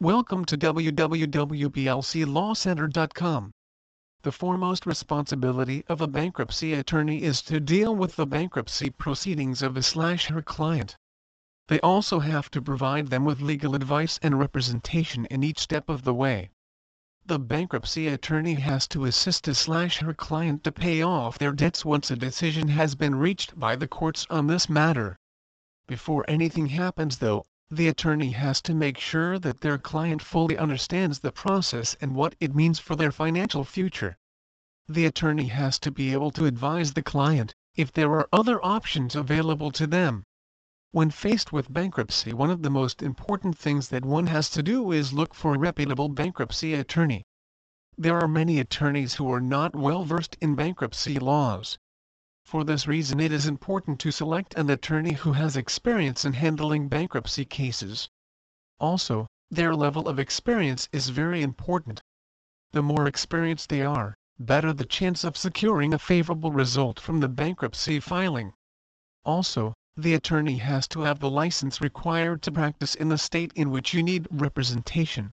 Welcome to www.blclawcenter.com. The foremost responsibility of a bankruptcy attorney is to deal with the bankruptcy proceedings of a slash her client. They also have to provide them with legal advice and representation in each step of the way. The bankruptcy attorney has to assist a slash her client to pay off their debts once a decision has been reached by the courts on this matter. Before anything happens though, the attorney has to make sure that their client fully understands the process and what it means for their financial future. The attorney has to be able to advise the client, if there are other options available to them. When faced with bankruptcy one of the most important things that one has to do is look for a reputable bankruptcy attorney. There are many attorneys who are not well versed in bankruptcy laws. For this reason it is important to select an attorney who has experience in handling bankruptcy cases. Also, their level of experience is very important. The more experienced they are, better the chance of securing a favorable result from the bankruptcy filing. Also, the attorney has to have the license required to practice in the state in which you need representation.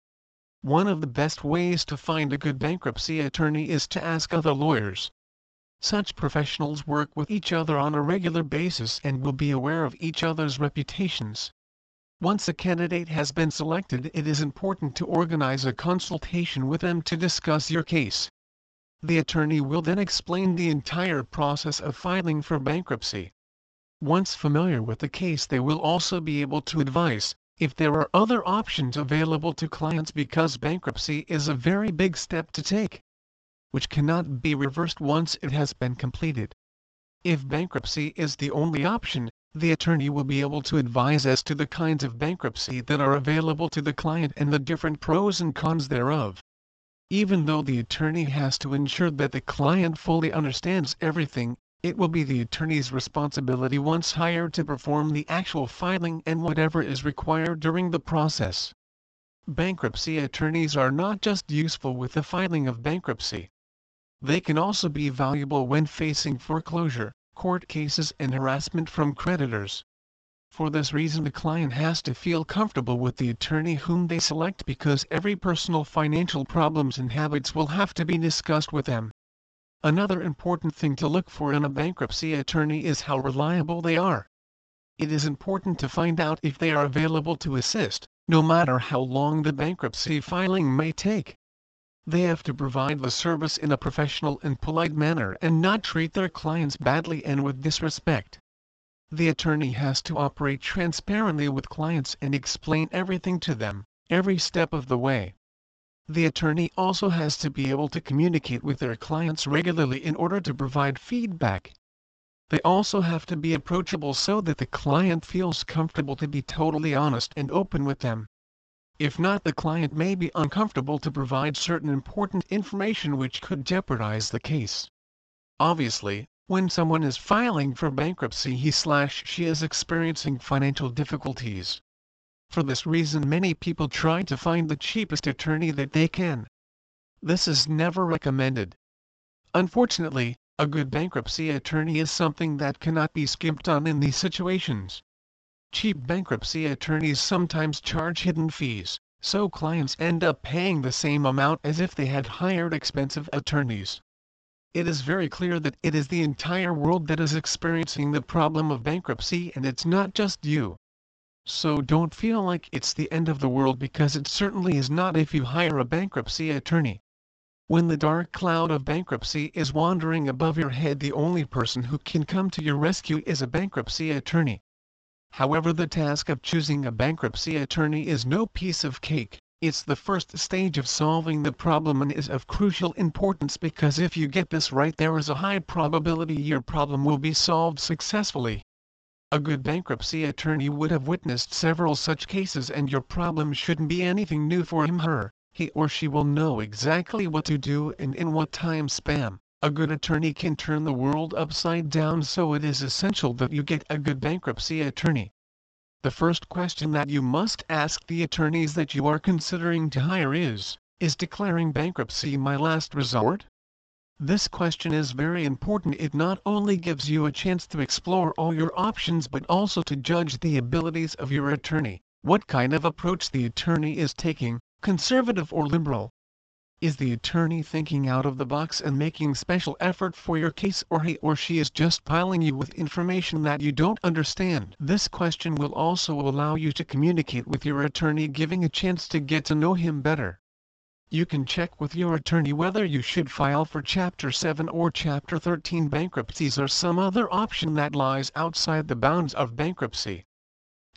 One of the best ways to find a good bankruptcy attorney is to ask other lawyers. Such professionals work with each other on a regular basis and will be aware of each other's reputations. Once a candidate has been selected it is important to organize a consultation with them to discuss your case. The attorney will then explain the entire process of filing for bankruptcy. Once familiar with the case they will also be able to advise, if there are other options available to clients because bankruptcy is a very big step to take which cannot be reversed once it has been completed. If bankruptcy is the only option, the attorney will be able to advise as to the kinds of bankruptcy that are available to the client and the different pros and cons thereof. Even though the attorney has to ensure that the client fully understands everything, it will be the attorney's responsibility once hired to perform the actual filing and whatever is required during the process. Bankruptcy attorneys are not just useful with the filing of bankruptcy, they can also be valuable when facing foreclosure, court cases and harassment from creditors. For this reason the client has to feel comfortable with the attorney whom they select because every personal financial problems and habits will have to be discussed with them. Another important thing to look for in a bankruptcy attorney is how reliable they are. It is important to find out if they are available to assist, no matter how long the bankruptcy filing may take. They have to provide the service in a professional and polite manner and not treat their clients badly and with disrespect. The attorney has to operate transparently with clients and explain everything to them, every step of the way. The attorney also has to be able to communicate with their clients regularly in order to provide feedback. They also have to be approachable so that the client feels comfortable to be totally honest and open with them. If not the client may be uncomfortable to provide certain important information which could jeopardize the case. Obviously, when someone is filing for bankruptcy he slash she is experiencing financial difficulties. For this reason many people try to find the cheapest attorney that they can. This is never recommended. Unfortunately, a good bankruptcy attorney is something that cannot be skimped on in these situations. Cheap bankruptcy attorneys sometimes charge hidden fees, so clients end up paying the same amount as if they had hired expensive attorneys. It is very clear that it is the entire world that is experiencing the problem of bankruptcy and it's not just you. So don't feel like it's the end of the world because it certainly is not if you hire a bankruptcy attorney. When the dark cloud of bankruptcy is wandering above your head the only person who can come to your rescue is a bankruptcy attorney. However the task of choosing a bankruptcy attorney is no piece of cake, it's the first stage of solving the problem and is of crucial importance because if you get this right there is a high probability your problem will be solved successfully. A good bankruptcy attorney would have witnessed several such cases and your problem shouldn't be anything new for him her, he or she will know exactly what to do and in what time span. A good attorney can turn the world upside down so it is essential that you get a good bankruptcy attorney. The first question that you must ask the attorneys that you are considering to hire is, is declaring bankruptcy my last resort? This question is very important it not only gives you a chance to explore all your options but also to judge the abilities of your attorney. what kind of approach the attorney is taking, conservative or liberal. Is the attorney thinking out of the box and making special effort for your case or he or she is just piling you with information that you don't understand? This question will also allow you to communicate with your attorney giving a chance to get to know him better. You can check with your attorney whether you should file for Chapter 7 or Chapter 13 bankruptcies or some other option that lies outside the bounds of bankruptcy.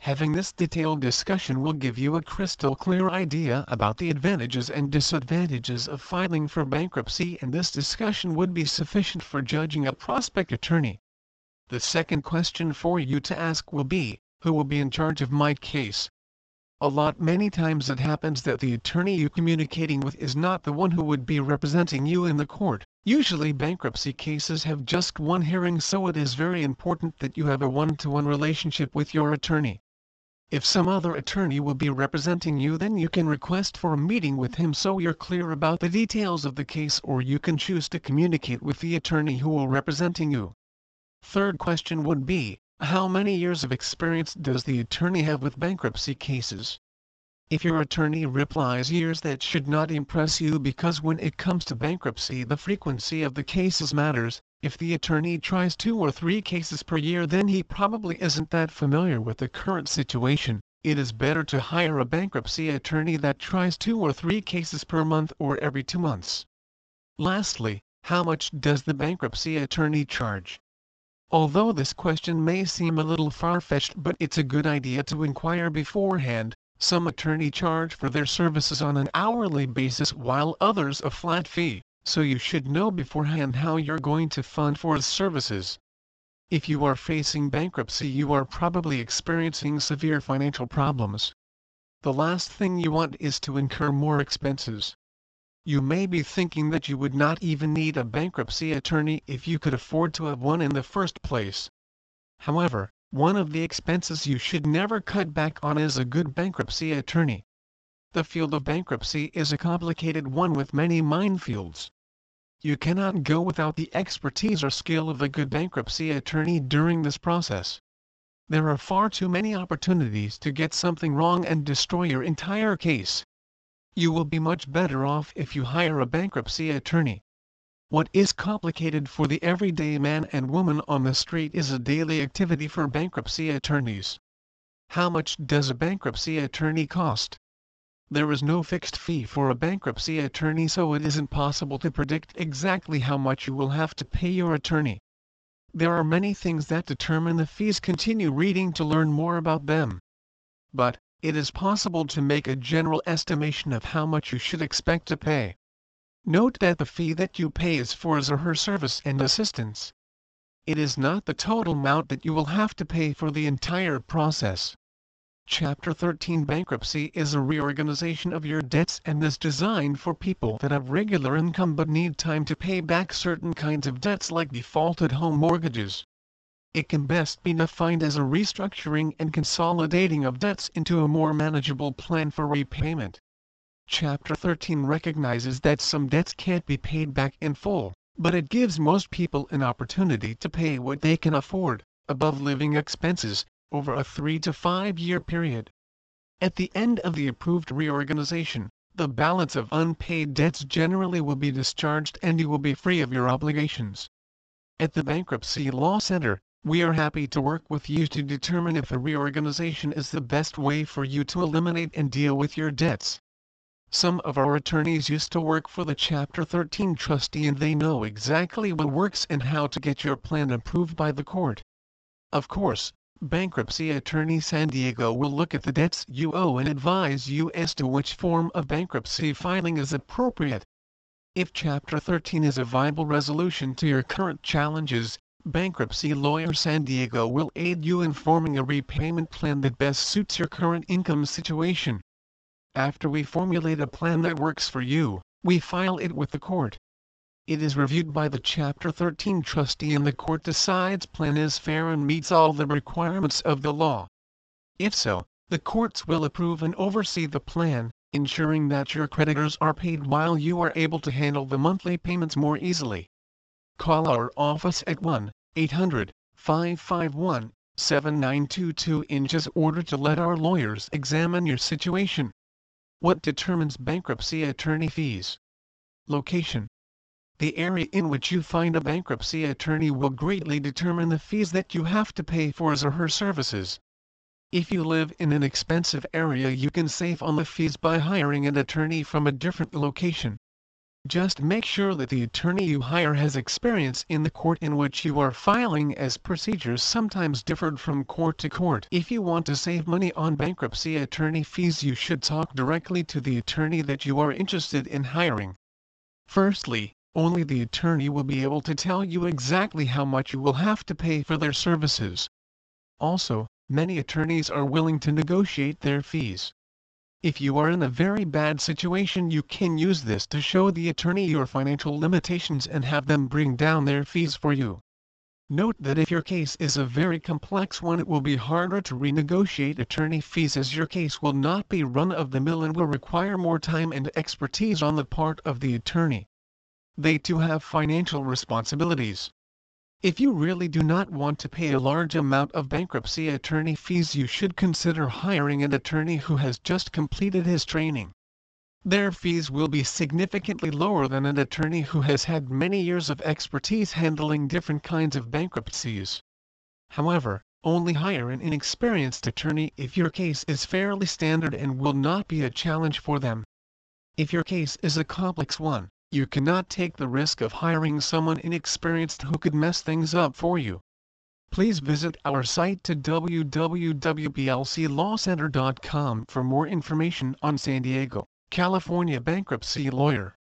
Having this detailed discussion will give you a crystal clear idea about the advantages and disadvantages of filing for bankruptcy and this discussion would be sufficient for judging a prospect attorney. The second question for you to ask will be, who will be in charge of my case? A lot many times it happens that the attorney you communicating with is not the one who would be representing you in the court. Usually bankruptcy cases have just one hearing so it is very important that you have a one-to-one -one relationship with your attorney. If some other attorney will be representing you then you can request for a meeting with him so you're clear about the details of the case or you can choose to communicate with the attorney who will representing you. Third question would be, how many years of experience does the attorney have with bankruptcy cases? If your attorney replies years that should not impress you because when it comes to bankruptcy the frequency of the cases matters, if the attorney tries two or three cases per year then he probably isn't that familiar with the current situation. It is better to hire a bankruptcy attorney that tries two or three cases per month or every two months. Lastly, how much does the bankruptcy attorney charge? Although this question may seem a little far-fetched but it's a good idea to inquire beforehand, some attorney charge for their services on an hourly basis while others a flat fee so you should know beforehand how you're going to fund for services. If you are facing bankruptcy you are probably experiencing severe financial problems. The last thing you want is to incur more expenses. You may be thinking that you would not even need a bankruptcy attorney if you could afford to have one in the first place. However, one of the expenses you should never cut back on is a good bankruptcy attorney. The field of bankruptcy is a complicated one with many minefields. You cannot go without the expertise or skill of a good bankruptcy attorney during this process. There are far too many opportunities to get something wrong and destroy your entire case. You will be much better off if you hire a bankruptcy attorney. What is complicated for the everyday man and woman on the street is a daily activity for bankruptcy attorneys. How much does a bankruptcy attorney cost? There is no fixed fee for a bankruptcy attorney so it isn't possible to predict exactly how much you will have to pay your attorney. There are many things that determine the fees continue reading to learn more about them. But, it is possible to make a general estimation of how much you should expect to pay. Note that the fee that you pay is for his or her service and assistance. It is not the total amount that you will have to pay for the entire process. Chapter 13 Bankruptcy is a reorganization of your debts and is designed for people that have regular income but need time to pay back certain kinds of debts like defaulted home mortgages. It can best be defined as a restructuring and consolidating of debts into a more manageable plan for repayment. Chapter 13 recognizes that some debts can't be paid back in full, but it gives most people an opportunity to pay what they can afford, above living expenses, over a three to five year period. At the end of the approved reorganization, the balance of unpaid debts generally will be discharged and you will be free of your obligations. At the Bankruptcy Law Center, we are happy to work with you to determine if a reorganization is the best way for you to eliminate and deal with your debts. Some of our attorneys used to work for the Chapter 13 trustee and they know exactly what works and how to get your plan approved by the court. Of course, Bankruptcy Attorney San Diego will look at the debts you owe and advise you as to which form of bankruptcy filing is appropriate. If Chapter 13 is a viable resolution to your current challenges, Bankruptcy Lawyer San Diego will aid you in forming a repayment plan that best suits your current income situation. After we formulate a plan that works for you, we file it with the court. It is reviewed by the Chapter 13 trustee and the court decides plan is fair and meets all the requirements of the law. If so, the courts will approve and oversee the plan, ensuring that your creditors are paid while you are able to handle the monthly payments more easily. Call our office at 1-800-551 7922 in just order to let our lawyers examine your situation. What determines bankruptcy attorney fees? Location. The area in which you find a bankruptcy attorney will greatly determine the fees that you have to pay for his or her services. If you live in an expensive area you can save on the fees by hiring an attorney from a different location. Just make sure that the attorney you hire has experience in the court in which you are filing as procedures sometimes differed from court to court. If you want to save money on bankruptcy attorney fees you should talk directly to the attorney that you are interested in hiring. Firstly, only the attorney will be able to tell you exactly how much you will have to pay for their services. Also, many attorneys are willing to negotiate their fees. If you are in a very bad situation you can use this to show the attorney your financial limitations and have them bring down their fees for you. Note that if your case is a very complex one it will be harder to renegotiate attorney fees as your case will not be run-of-the-mill and will require more time and expertise on the part of the attorney. They too have financial responsibilities. If you really do not want to pay a large amount of bankruptcy attorney fees you should consider hiring an attorney who has just completed his training. Their fees will be significantly lower than an attorney who has had many years of expertise handling different kinds of bankruptcies. However, only hire an inexperienced attorney if your case is fairly standard and will not be a challenge for them. If your case is a complex one, you cannot take the risk of hiring someone inexperienced who could mess things up for you. Please visit our site to www.blclawcenter.com for more information on San Diego, California bankruptcy lawyer.